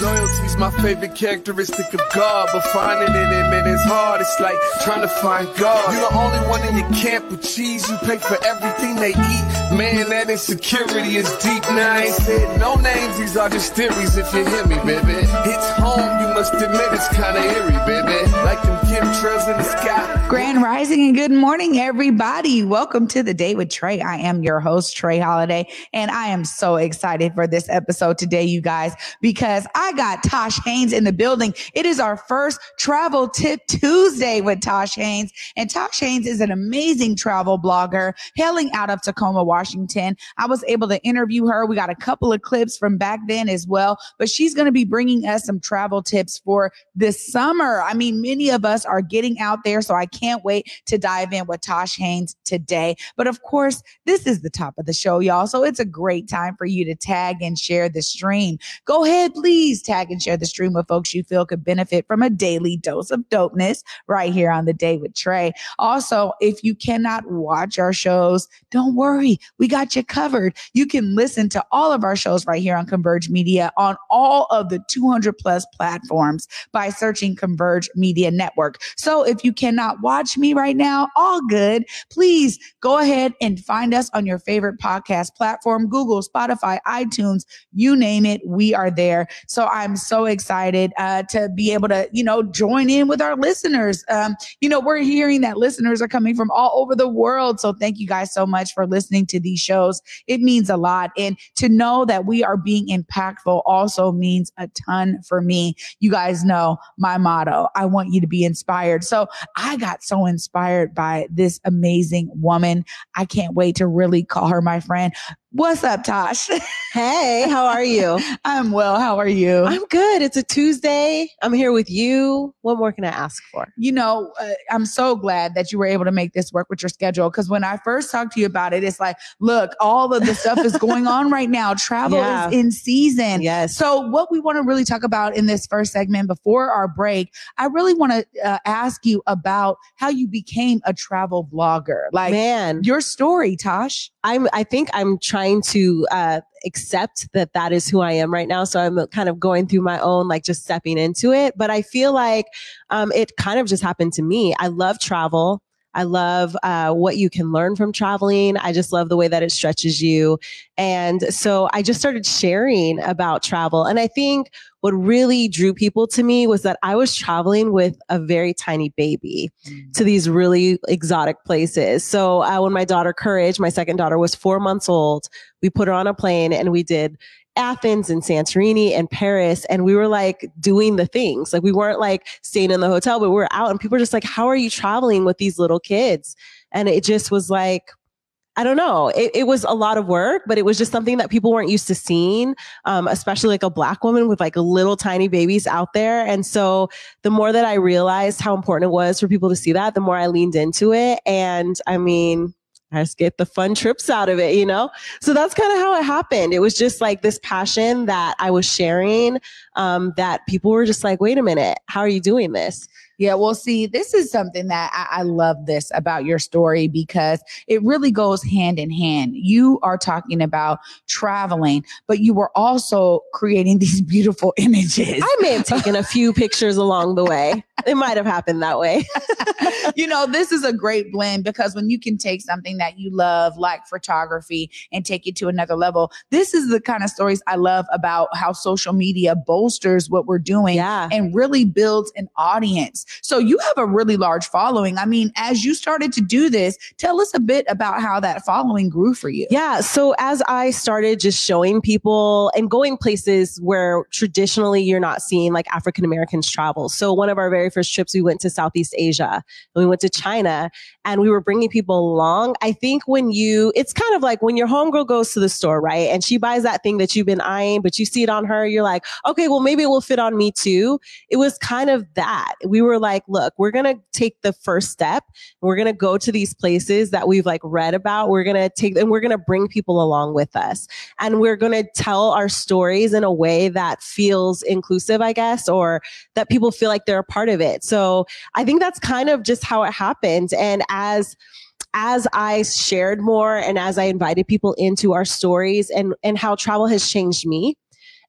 Loyalty's my favorite characteristic of God, but finding it in it is hard. It's like trying to find God. You're the only one in your camp with cheese. You pay for everything they eat. Man, that insecurity is deep. Now I ain't said no names. These are just theories. If you hear me, baby, it's home. You must admit it's kinda eerie, baby. Like them chemtrails in the sky. Grand Rising and good morning, everybody. Welcome to the day with Trey. I am your host, Trey Holiday, and I am so excited for this episode today, you guys, because I got Tosh Haynes in the building. It is our first travel tip Tuesday with Tosh Haynes, and Tosh Haynes is an amazing travel blogger hailing out of Tacoma, Washington. I was able to interview her. We got a couple of clips from back then as well, but she's going to be bringing us some travel tips for this summer. I mean, many of us are getting out there, so I can't wait to dive in with Tosh Haynes today. But of course, this is the top of the show, y'all. So it's a great time for you to tag and share the stream. Go ahead, please tag and share the stream with folks you feel could benefit from a daily dose of dopeness right here on the day with Trey. Also, if you cannot watch our shows, don't worry. We got you covered. You can listen to all of our shows right here on Converge Media on all of the 200 plus platforms by searching Converge Media Network. So if you cannot watch me right now, all good. Please go ahead and find us on your favorite podcast platform, Google, Spotify, iTunes, you name it. We are there. So I'm so excited uh, to be able to, you know, join in with our listeners. Um, you know, we're hearing that listeners are coming from all over the world. So thank you guys so much for listening to these shows. It means a lot. And to know that we are being impactful also means a ton for me. You guys know my motto. I want you to be inspired. So I got so inspired by this amazing woman. I can't wait to really call her my friend. What's up, Tosh? Hey, how are you? I'm well. How are you? I'm good. It's a Tuesday. I'm here with you. What more can I ask for? you know, uh, I'm so glad that you were able to make this work with your schedule. Because when I first talked to you about it, it's like, look, all of the stuff is going on right now. Travel Yeah. is in season. Yes. So, what we want to really talk about in this first segment before our break, I really want to uh, ask you about how you became a travel blogger. Like Man, your story, Tosh. I'm, I think I'm trying to, uh, accept that that is who I am right now. So I'm kind of going through my own, like just stepping into it. But I feel like, um, it kind of just happened to me. I love travel. I love uh, what you can learn from traveling. I just love the way that it stretches you. And so I just started sharing about travel. And I think what really drew people to me was that I was traveling with a very tiny baby to these really exotic places. So uh, when my daughter Courage, my second daughter, was four months old, we put her on a plane and we did Athens and Santorini and Paris. And we were like doing the things. Like we weren't like staying in the hotel, but we were out and people were just like, how are you traveling with these little kids? And it just was like, I don't know. It, it was a lot of work, but it was just something that people weren't used to seeing, um, especially like a black woman with like little tiny babies out there. And so the more that I realized how important it was for people to see that, the more I leaned into it. And I mean, I just get the fun trips out of it, you know? So that's kind of how it happened. It was just like this passion that I was sharing, um, that people were just like, wait a minute, how are you doing this? Yeah, well, see, this is something that I, I love this about your story because it really goes hand in hand. You are talking about traveling, but you were also creating these beautiful images. I may have taken a few pictures along the way. It might have happened that way. you know, this is a great blend because when you can take something that you love, like photography, and take it to another level, this is the kind of stories I love about how social media bolsters what we're doing Yeah. and really builds an audience. So you have a really large following. I mean, as you started to do this, tell us a bit about how that following grew for you. Yeah. So as I started just showing people and going places where traditionally you're not seeing like African Americans travel. So one of our very first trips, we went to Southeast Asia and we went to China and we were bringing people along. I think when you, it's kind of like when your homegirl goes to the store, right? And she buys that thing that you've been eyeing, but you see it on her, you're like, okay, well, maybe it will fit on me too. It was kind of that. We were like, look, we're going to take the first step. We're going to go to these places that we've like read about. We're going to take, and we're going to bring people along with us. And we're going to tell our stories in a way that feels inclusive, I guess, or that people feel like they're a part of it. So I think that's kind of just how it happened. And as as I shared more and as I invited people into our stories and, and how travel has changed me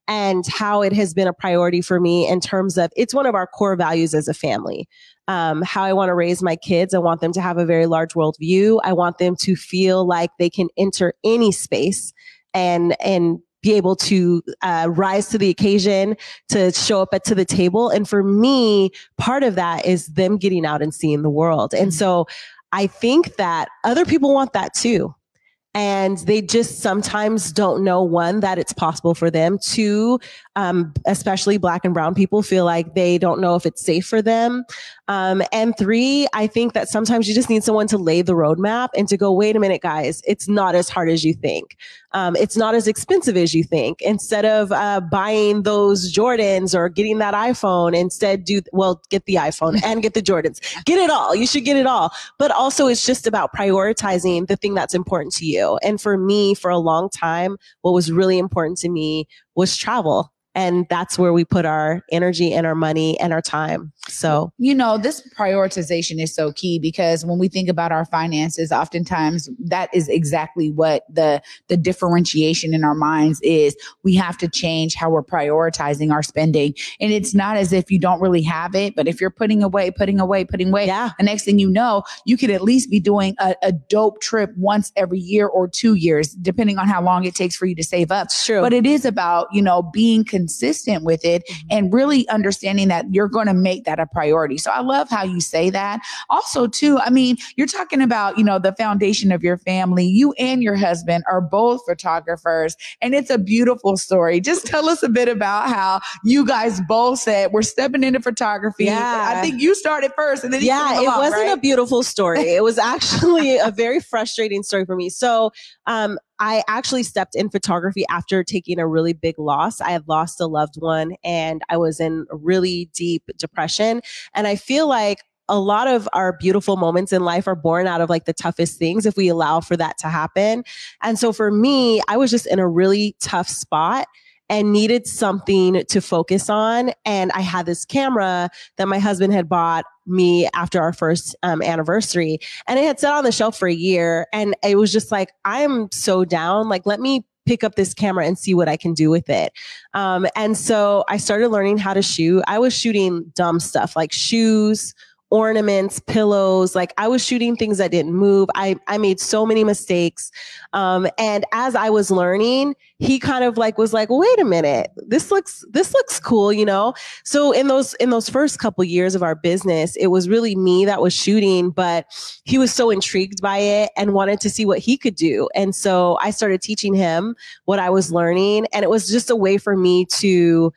and how it has been a priority for me in terms of it's one of our core values as a family. Um, how I want to raise my kids. I want them to have a very large worldview. I want them to feel like they can enter any space and and be able to uh, rise to the occasion to show up at to the table and for me part of that is them getting out and seeing the world and mm-hmm. so I think that other people want that too. And they just sometimes don't know one, that it's possible for them. Two, um, especially black and brown people feel like they don't know if it's safe for them. Um, and three, I think that sometimes you just need someone to lay the roadmap and to go, wait a minute, guys, it's not as hard as you think. Um, it's not as expensive as you think. Instead of uh, buying those Jordans or getting that iPhone, instead do well, get the iPhone and get the Jordans. Get it all. You should get it all. But also, it's just about prioritizing the thing that's important to you. And for me, for a long time, what was really important to me was travel and that's where we put our energy and our money and our time. So, you know, this prioritization is so key because when we think about our finances, oftentimes that is exactly what the the differentiation in our minds is. We have to change how we're prioritizing our spending. And it's not as if you don't really have it, but if you're putting away, putting away, putting away, yeah. the next thing you know, you could at least be doing a, a dope trip once every year or two years, depending on how long it takes for you to save up. True. But it is about, you know, being consistent with it mm-hmm. and really understanding that you're going to make that a priority. So I love how you say that. Also, too, I mean, you're talking about, you know, the foundation of your family. You and your husband are both photographers, and it's a beautiful story. Just tell us a bit about how you guys both said we're stepping into photography. Yeah. I think you started first, and then yeah, along, it wasn't right? a beautiful story. It was actually a very frustrating story for me. So, um, I actually stepped in photography after taking a really big loss. I had lost a loved one and I was in really deep depression. And I feel like a lot of our beautiful moments in life are born out of like the toughest things if we allow for that to happen. And so for me, I was just in a really tough spot and needed something to focus on. And I had this camera that my husband had bought me after our first um, anniversary and it had sat on the shelf for a year. And it was just like, I'm so down. Like, let me pick up this camera and see what I can do with it. Um, and so I started learning how to shoot. I was shooting dumb stuff like shoes, ornaments, pillows. Like I was shooting things that didn't move. I, I made so many mistakes. Um, and as I was learning, he kind of like was like, wait a minute, this looks, this looks cool, you know? So in those, in those first couple years of our business, it was really me that was shooting, but he was so intrigued by it and wanted to see what he could do. And so I started teaching him what I was learning. And it was just a way for me to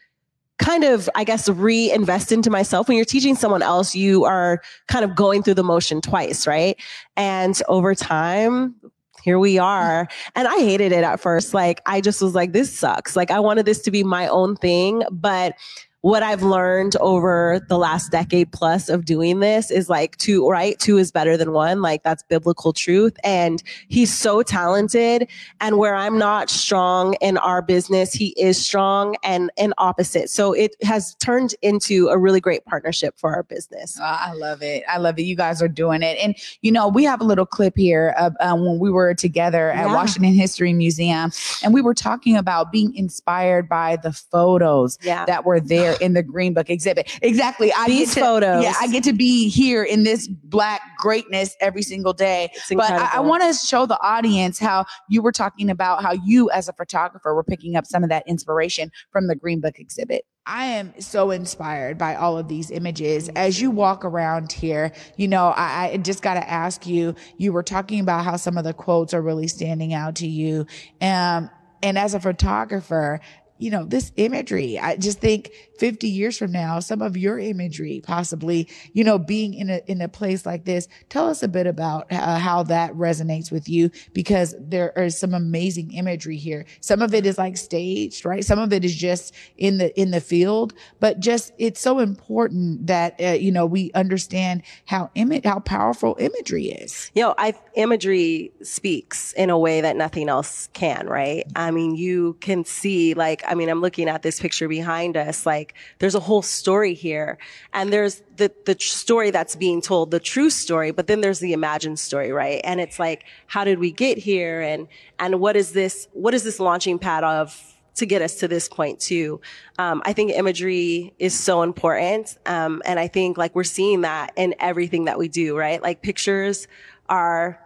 kind of, I guess, reinvest into myself. When you're teaching someone else, you are kind of going through the motion twice, right? And over time, here we are. And I hated it at first. Like, I just was like, this sucks. Like, I wanted this to be my own thing. But what I've learned over the last decade plus of doing this is like two, right? Two is better than one. Like that's biblical truth. And he's so talented. And where I'm not strong in our business, he is strong and, and opposite. So it has turned into a really great partnership for our business. Oh, I love it. I love it. You guys are doing it. And, you know, we have a little clip here of um, when we were together at yeah. Washington History Museum and we were talking about being inspired by the photos yeah. that were there in the Green Book exhibit. Exactly. I These to, photos. Yeah, I get to be here in this black greatness every single day. But I, I want to show the audience how you were talking about how you, as a photographer, were picking up some of that inspiration from the Green Book exhibit. I am so inspired by all of these images. As you walk around here, you know, I, I just got to ask you, you were talking about how some of the quotes are really standing out to you. Um, and as a photographer, you know, this imagery. I just think 50 years from now, some of your imagery possibly, you know, being in a, in a place like this. Tell us a bit about uh, how that resonates with you because there is some amazing imagery here. Some of it is like staged, right? Some of it is just in the, in the field, but just, it's so important that, uh, you know, we understand how image, how powerful imagery is. You know, I, imagery speaks in a way that nothing else can, right? I mean, you can see like, I mean, I'm looking at this picture behind us. Like there's a whole story here. And there's the, the story that's being told, the true story, but then there's the imagined story, right? And it's like, how did we get here? And, and what is this, what is this launching pad of to get us to this point too. Um, I think imagery is so important. Um, and I think like we're seeing that in everything that we do, right? Like pictures are,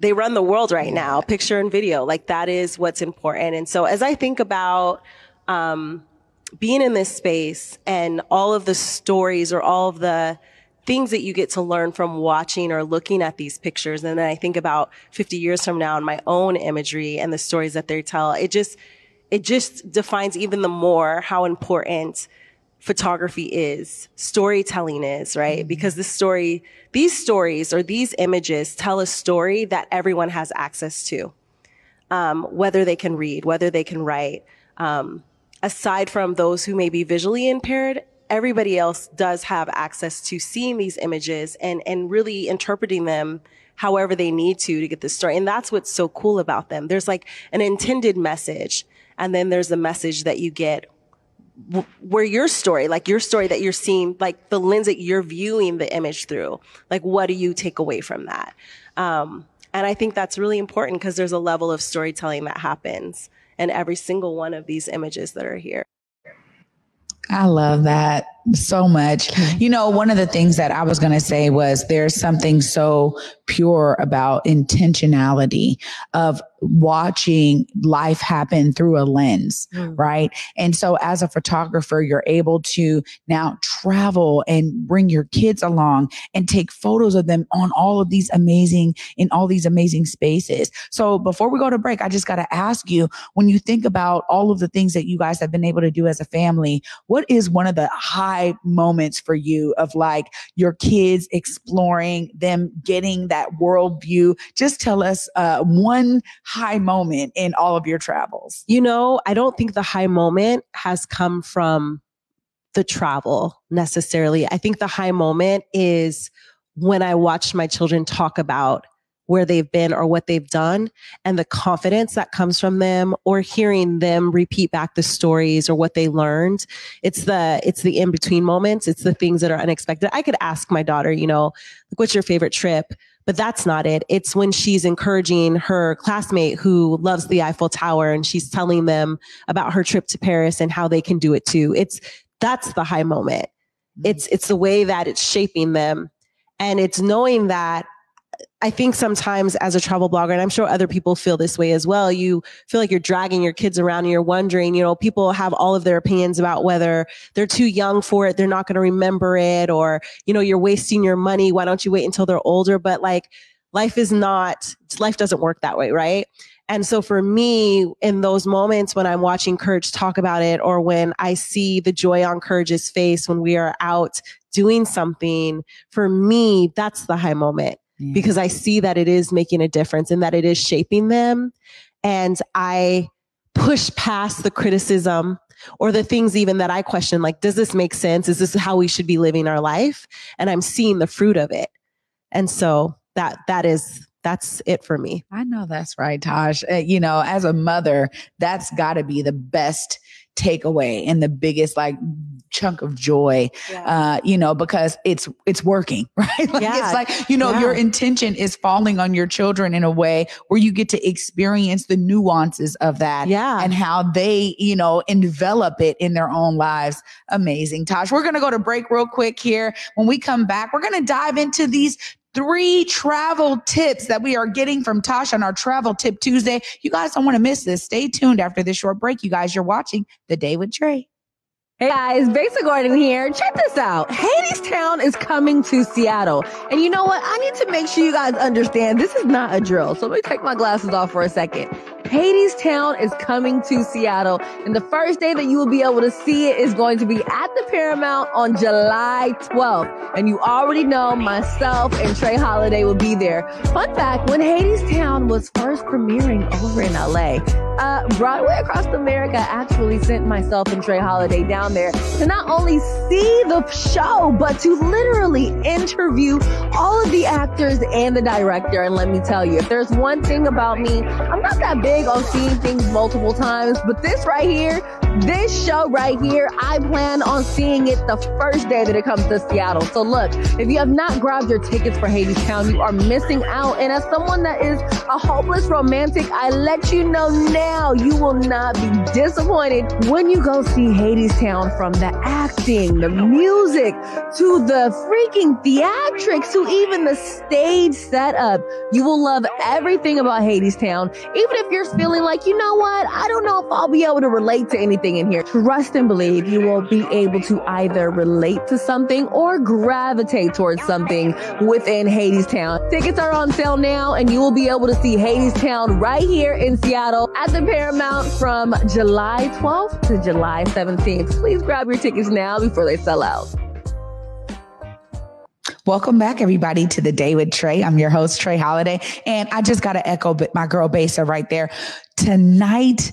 they run the world right now, picture and video. Like that is what's important. And so as I think about, um, being in this space and all of the stories or all of the things that you get to learn from watching or looking at these pictures. And then I think about 50 years from now and my own imagery and the stories that they tell. It just, it just defines even the more how important photography is, storytelling is, right? Mm-hmm. Because the story, these stories or these images tell a story that everyone has access to. Um, whether they can read, whether they can write. Um, aside from those who may be visually impaired, everybody else does have access to seeing these images and, and really interpreting them however they need to to get the story. And that's what's so cool about them. There's like an intended message and then there's the message that you get where your story, like your story that you're seeing, like the lens that you're viewing the image through, like what do you take away from that? Um, and I think that's really important because there's a level of storytelling that happens in every single one of these images that are here. I love that so much. You know, one of the things that I was going to say was there's something so pure about intentionality of watching life happen through a lens, mm. right? And so as a photographer, you're able to now travel and bring your kids along and take photos of them on all of these amazing, in all these amazing spaces. So before we go to break, I just got to ask you, when you think about all of the things that you guys have been able to do as a family, what is one of the high moments for you of like your kids exploring them getting that worldview? Just tell us uh, one high moment in all of your travels? You know, I don't think the high moment has come from the travel necessarily. I think the high moment is when I watched my children talk about where they've been or what they've done and the confidence that comes from them or hearing them repeat back the stories or what they learned. It's the, it's the in between moments. It's the things that are unexpected. I could ask my daughter, you know, like, what's your favorite trip? But that's not it. It's when she's encouraging her classmate who loves the Eiffel Tower and she's telling them about her trip to Paris and how they can do it too. It's, that's the high moment. Mm-hmm. It's, it's the way that it's shaping them. And it's knowing that I think sometimes as a travel blogger, and I'm sure other people feel this way as well, you feel like you're dragging your kids around and you're wondering, you know, people have all of their opinions about whether they're too young for it, they're not going to remember it, or, you know, you're wasting your money. Why don't you wait until they're older? But like, life is not, life doesn't work that way, right? And so for me, in those moments when I'm watching Courage talk about it, or when I see the joy on Courage's face when we are out doing something, for me, that's the high moment because I see that it is making a difference and that it is shaping them. And I push past the criticism or the things even that I question, like, does this make sense? Is this how we should be living our life? And I'm seeing the fruit of it. And so that, that is, that's it for me. I know that's right, Tosh. Uh, you know, as a mother, that's got to be the best takeaway and the biggest like chunk of joy yeah. uh you know because it's it's working right like yeah. it's like you know yeah. your intention is falling on your children in a way where you get to experience the nuances of that yeah and how they you know envelop it in their own lives amazing tosh we're gonna go to break real quick here when we come back we're gonna dive into these three travel tips that we are getting from Tosh on our Travel Tip Tuesday. You guys don't want to miss this. Stay tuned after this short break. You guys, you're watching The Day with Trey. Hey guys, Besa Gordon here. Check this out. Hadestown is coming to Seattle. And you know what? I need to make sure you guys understand this is not a drill. So let me take my glasses off for a second. Hadestown is coming to Seattle. And the first day that you will be able to see it is going to be at the Paramount on July 12th. And you already know myself and Trey Holiday will be there. Fun fact, when Hadestown was first premiering over in LA, uh, Broadway Across America actually sent myself and Trey Holiday down there to not only see the show, but to literally interview all of the actors and the director. And let me tell you, if there's one thing about me, I'm not that big on seeing things multiple times, but this right here, This show right here, I plan on seeing it the first day that it comes to Seattle. So look, if you have not grabbed your tickets for Hadestown, you are missing out. And as someone that is a hopeless romantic, I let you know now you will not be disappointed when you go see Hadestown from the acting, the music, to the freaking theatrics, to even the stage setup. You will love everything about Hadestown. Even if you're feeling like, you know what? I don't know if I'll be able to relate to anything in here. Trust and believe you will be able to either relate to something or gravitate towards something within Hadestown. Tickets are on sale now and you will be able to see Hadestown right here in Seattle at the Paramount from July 12th to July 17th. Please grab your tickets now before they sell out. Welcome back, everybody, to the day with Trey. I'm your host, Trey Holiday. And I just got to echo my girl Besa right there. Tonight,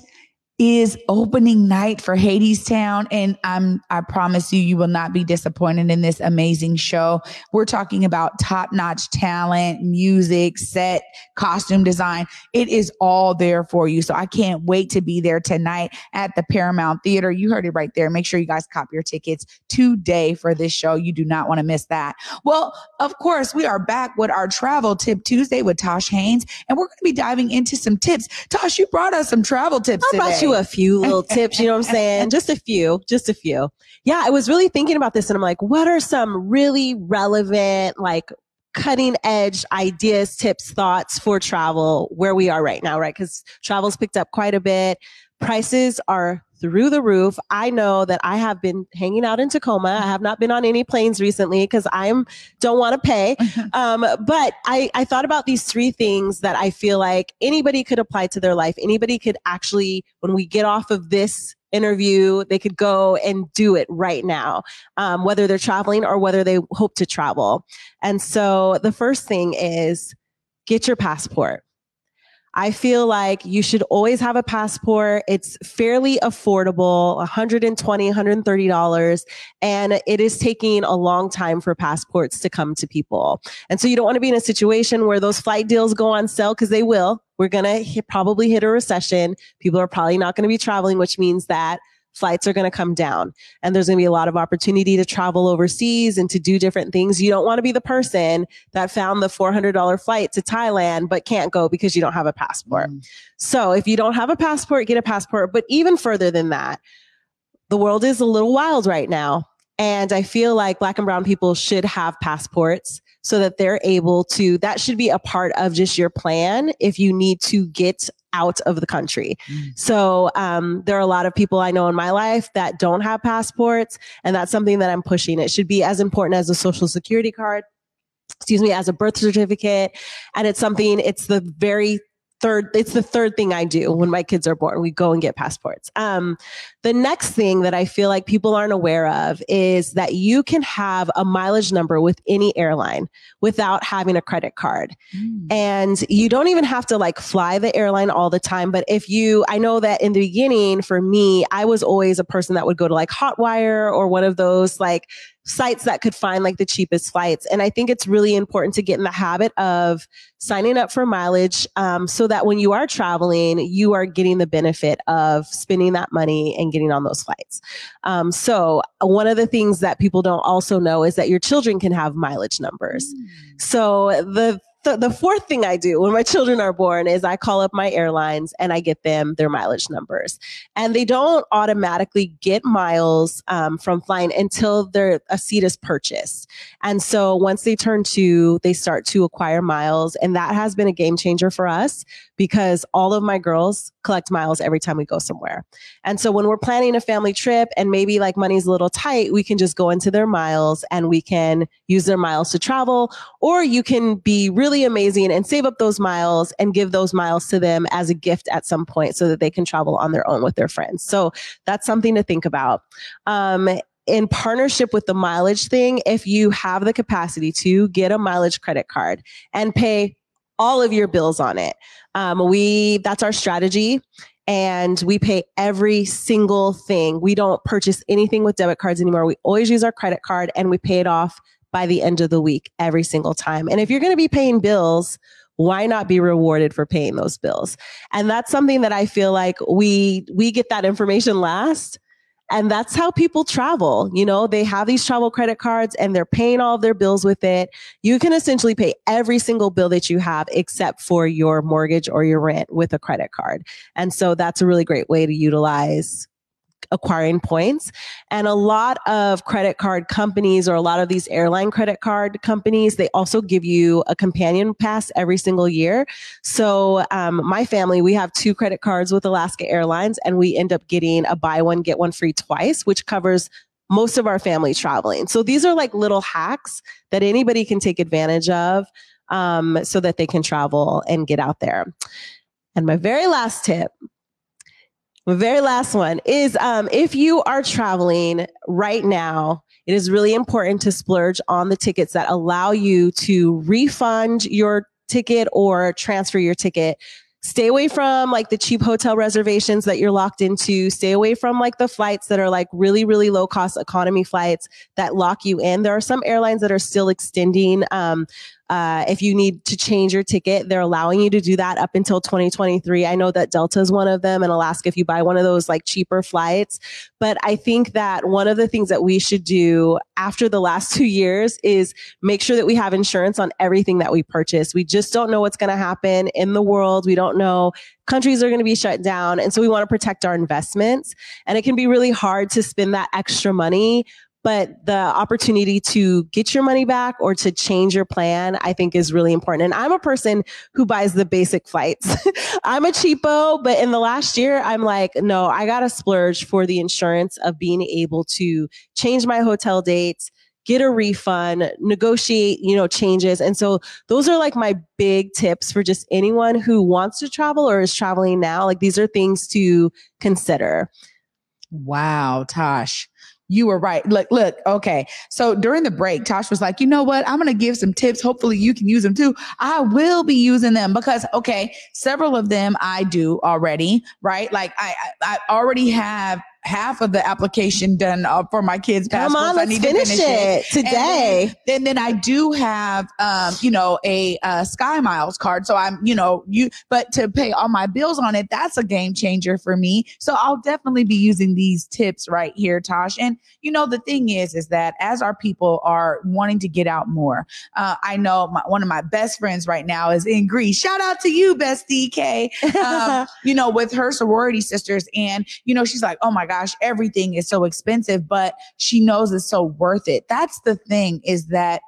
is opening night for Hadestown. And I'm, I promise you, you will not be disappointed in this amazing show. We're talking about top notch talent, music, set, costume design. It is all there for you. So I can't wait to be there tonight at the Paramount Theater. You heard it right there. Make sure you guys cop your tickets today for this show. You do not want to miss that. Well, of course, we are back with our travel tip Tuesday with Tosh Haynes, and we're going to be diving into some tips. Tosh, you brought us some travel tips I today a few little tips, you know what I'm saying? Just a few, just a few. Yeah, I was really thinking about this and I'm like, what are some really relevant, like cutting edge ideas, tips, thoughts for travel where we are right now, right? Because travel's picked up quite a bit. Prices are through the roof. I know that I have been hanging out in Tacoma. I have not been on any planes recently because I'm don't want to pay. Um, but I, I thought about these three things that I feel like anybody could apply to their life. Anybody could actually, when we get off of this interview, they could go and do it right now, um, whether they're traveling or whether they hope to travel. And so the first thing is get your passport. I feel like you should always have a passport. It's fairly affordable, $120, $130. And it is taking a long time for passports to come to people. And so you don't want to be in a situation where those flight deals go on sale because they will. We're going to probably hit a recession. People are probably not going to be traveling, which means that flights are going to come down and there's going to be a lot of opportunity to travel overseas and to do different things. You don't want to be the person that found the $400 flight to Thailand, but can't go because you don't have a passport. Mm. So if you don't have a passport, get a passport. But even further than that, the world is a little wild right now. And I feel like black and brown people should have passports so that they're able to, that should be a part of just your plan if you need to get out of the country. Mm. So um, there are a lot of people I know in my life that don't have passports, and that's something that I'm pushing. It should be as important as a social security card. Excuse me, as a birth certificate. And it's something, it's the very third it's the third thing i do when my kids are born. We go and get passports. Um, the next thing that i feel like people aren't aware of is that you can have a mileage number with any airline without having a credit card. Mm. and you don't even have to like fly the airline all the time but if you i know that in the beginning for me i was always a person that would go to like hotwire or one of those like sites that could find like the cheapest flights. And I think it's really important to get in the habit of signing up for mileage um, so that when you are traveling, you are getting the benefit of spending that money and getting on those flights. Um, so one of the things that people don't also know is that your children can have mileage numbers. Mm. So the the, the fourth thing I do when my children are born is I call up my airlines and I get them their mileage numbers. And they don't automatically get miles um, from flying until their a seat is purchased. And so once they turn two, they start to acquire miles. And that has been a game changer for us because all of my girls collect miles every time we go somewhere. And so when we're planning a family trip and maybe like money's a little tight, we can just go into their miles and we can use their miles to travel. Or you can be really amazing and save up those miles and give those miles to them as a gift at some point so that they can travel on their own with their friends. So that's something to think about. Um, in partnership with the mileage thing, if you have the capacity to get a mileage credit card and pay all of your bills on it. Um, we, that's our strategy. And we pay every single thing. We don't purchase anything with debit cards anymore. We always use our credit card and we pay it off by the end of the week every single time. And if you're going to be paying bills why not be rewarded for paying those bills? And that's something that I feel like we, we get that information last. And that's how people travel. You know, they have these travel credit cards and they're paying all of their bills with it. You can essentially pay every single bill that you have except for your mortgage or your rent with a credit card. And so that's a really great way to utilize acquiring points. And a lot of credit card companies or a lot of these airline credit card companies, they also give you a companion pass every single year. So, um, my family, we have two credit cards with Alaska Airlines and we end up getting a buy one, get one free twice, which covers most of our family traveling. So these are like little hacks that anybody can take advantage of um, so that they can travel and get out there. And my very last tip my very last one is um, if you are traveling right now, it is really important to splurge on the tickets that allow you to refund your ticket or transfer your ticket. Stay away from like the cheap hotel reservations that you're locked into. Stay away from like the flights that are like really, really low cost economy flights that lock you in. There are some airlines that are still extending um, uh, if you need to change your ticket, they're allowing you to do that up until 2023. I know that Delta is one of them, and Alaska, if you buy one of those like cheaper flights. But I think that one of the things that we should do after the last two years is make sure that we have insurance on everything that we purchase. We just don't know what's going to happen in the world. We don't know countries are going to be shut down. And so we want to protect our investments. And it can be really hard to spend that extra money but the opportunity to get your money back or to change your plan, I think is really important. And I'm a person who buys the basic flights. I'm a cheapo, but in the last year, I'm like, no, I got to splurge for the insurance of being able to change my hotel dates, get a refund, negotiate, you know, changes. And so those are like my big tips for just anyone who wants to travel or is traveling now. Like these are things to consider. Wow, Tosh you were right. Look, look, okay. So during the break, Tosh was like, you know what? I'm going to give some tips. Hopefully you can use them too. I will be using them because, okay, several of them I do already, right? Like I, I already have half of the application done uh, for my kids' passports. Come on, let's finish, finish, it, today. And then, and then, I do have, um, you know, a, a Sky Miles card. So I'm, you know, you, but to pay all my bills on it, that's a game changer for me. So I'll definitely be using these tips right here, Tosh. And you know, the thing is, is that as our people are wanting to get out more, uh, I know my, one of my best friends right now is in Greece. Shout out to you, Bestie K. Um, you know, with her sorority sisters, and you know, she's like, oh my God gosh, everything is so expensive, but she knows it's so worth it. That's the thing is that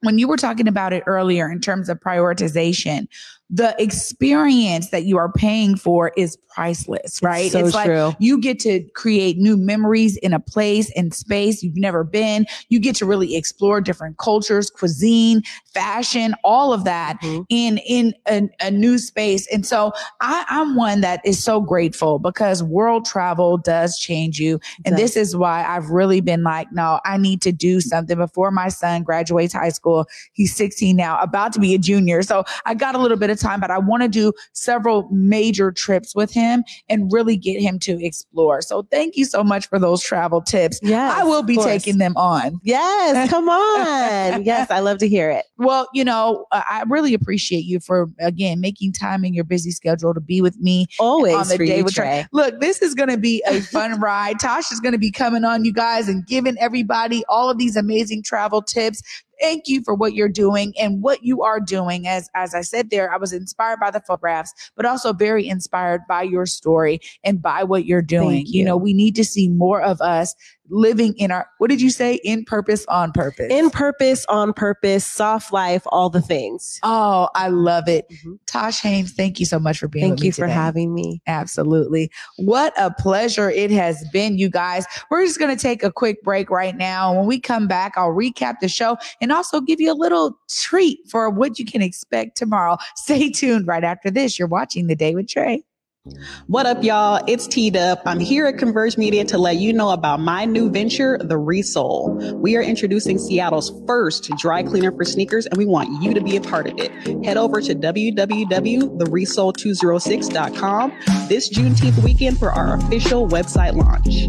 when you were talking about it earlier in terms of prioritization, the experience that you are paying for is priceless, right? So it's like true. you get to create new memories in a place and space you've never been. You get to really explore different cultures, cuisine, fashion, all of that mm-hmm. in in a, a, new space. And so I, I'm one that is so grateful because world travel does change you. And this is why I've really been like, no, I need to do something before my son graduates high school. He's 16 now, about to be a junior. So I got a little bit of time, but I want to do several major trips with him and really get him to explore. So thank you so much for those travel tips. Yes, I will be taking them on. Yes, come on. yes, I love to hear it. Well, you know, I really appreciate you for again making time in your busy schedule to be with me always on the day with Trey. Look, this is going to be a fun ride. Tosh is going to be coming on, you guys, and giving everybody all of these amazing travel tips thank you for what you're doing and what you are doing. As as I said there, I was inspired by the photographs, but also very inspired by your story and by what you're doing. You. you. know, we need to see more of us living in our what did you say? In purpose on purpose. In purpose on purpose soft life all the things. Oh i love it. Mm-hmm. tosh haynes thank you so much for being here. thank you for having me. Absolutely. What a pleasure it has been you guys. We're just going to take a quick break right now. When we come back i'll recap the show and also give you a little treat for what you can expect tomorrow. Stay tuned right after this. You're watching the day with trey what up, y'all? It's T Dub. I'm here at Converge Media to let you know about my new venture, The Resole. We are introducing Seattle's first dry cleaner for sneakers, and we want you to be a part of it. Head over to www.theresole206.com this Juneteenth weekend for our official website launch.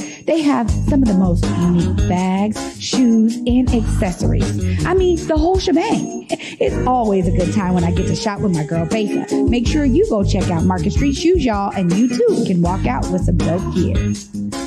They have some of the most unique bags, shoes, and accessories. I mean, the whole shebang. It's always a good time when I get to shop with my girl Besa. Make sure you go check out Market Street Shoes, y'all, and you too can walk out with some dope gear.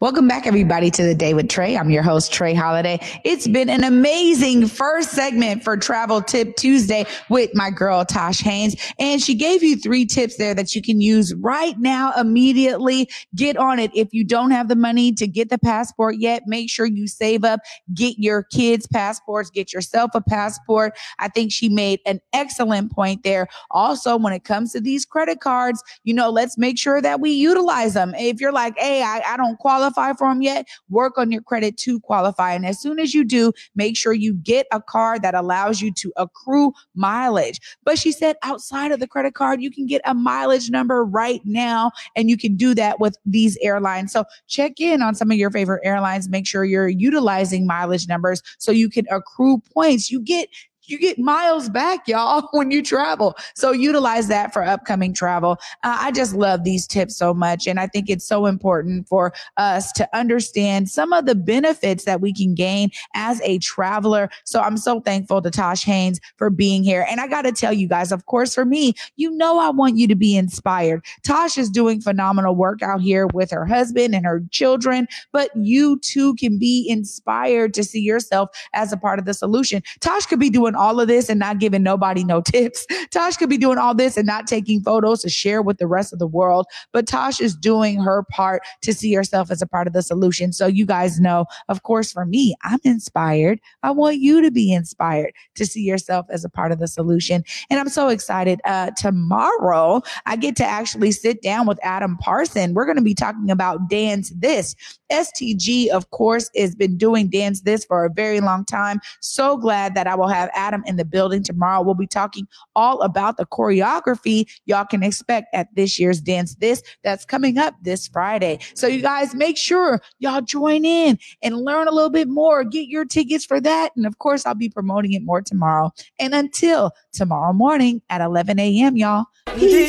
Welcome back, everybody, to the day with Trey. I'm your host, Trey Holiday. It's been an amazing first segment for Travel Tip Tuesday with my girl, Tosh Haynes. And she gave you three tips there that you can use right now, immediately. Get on it. If you don't have the money to get the passport yet, make sure you save up, get your kids passports, get yourself a passport. I think she made an excellent point there. Also, when it comes to these credit cards, you know, let's make sure that we utilize them. If you're like, hey, I, I don't qualify qualify for them yet, work on your credit to qualify. And as soon as you do, make sure you get a card that allows you to accrue mileage. But she said outside of the credit card, you can get a mileage number right now, and you can do that with these airlines. So check in on some of your favorite airlines. Make sure you're utilizing mileage numbers so you can accrue points. You get you get miles back, y'all, when you travel. So utilize that for upcoming travel. Uh, I just love these tips so much. And I think it's so important for us to understand some of the benefits that we can gain as a traveler. So I'm so thankful to Tosh Haynes for being here. And I got to tell you guys, of course, for me, you know, I want you to be inspired. Tosh is doing phenomenal work out here with her husband and her children, but you too can be inspired to see yourself as a part of the solution. Tosh could be doing all of this and not giving nobody no tips. Tosh could be doing all this and not taking photos to share with the rest of the world. But Tosh is doing her part to see herself as a part of the solution. So you guys know, of course, for me, I'm inspired. I want you to be inspired to see yourself as a part of the solution. And I'm so excited. Uh, tomorrow, I get to actually sit down with Adam Parson. We're going to be talking about Dance This. STG, of course, has been doing Dance This for a very long time. So glad that I will have Adam Adam in the building tomorrow. We'll be talking all about the choreography y'all can expect at this year's Dance This that's coming up this Friday. So you guys make sure y'all join in and learn a little bit more. Get your tickets for that. And of course, I'll be promoting it more tomorrow. And until tomorrow morning at 11 a.m., y'all. Peace.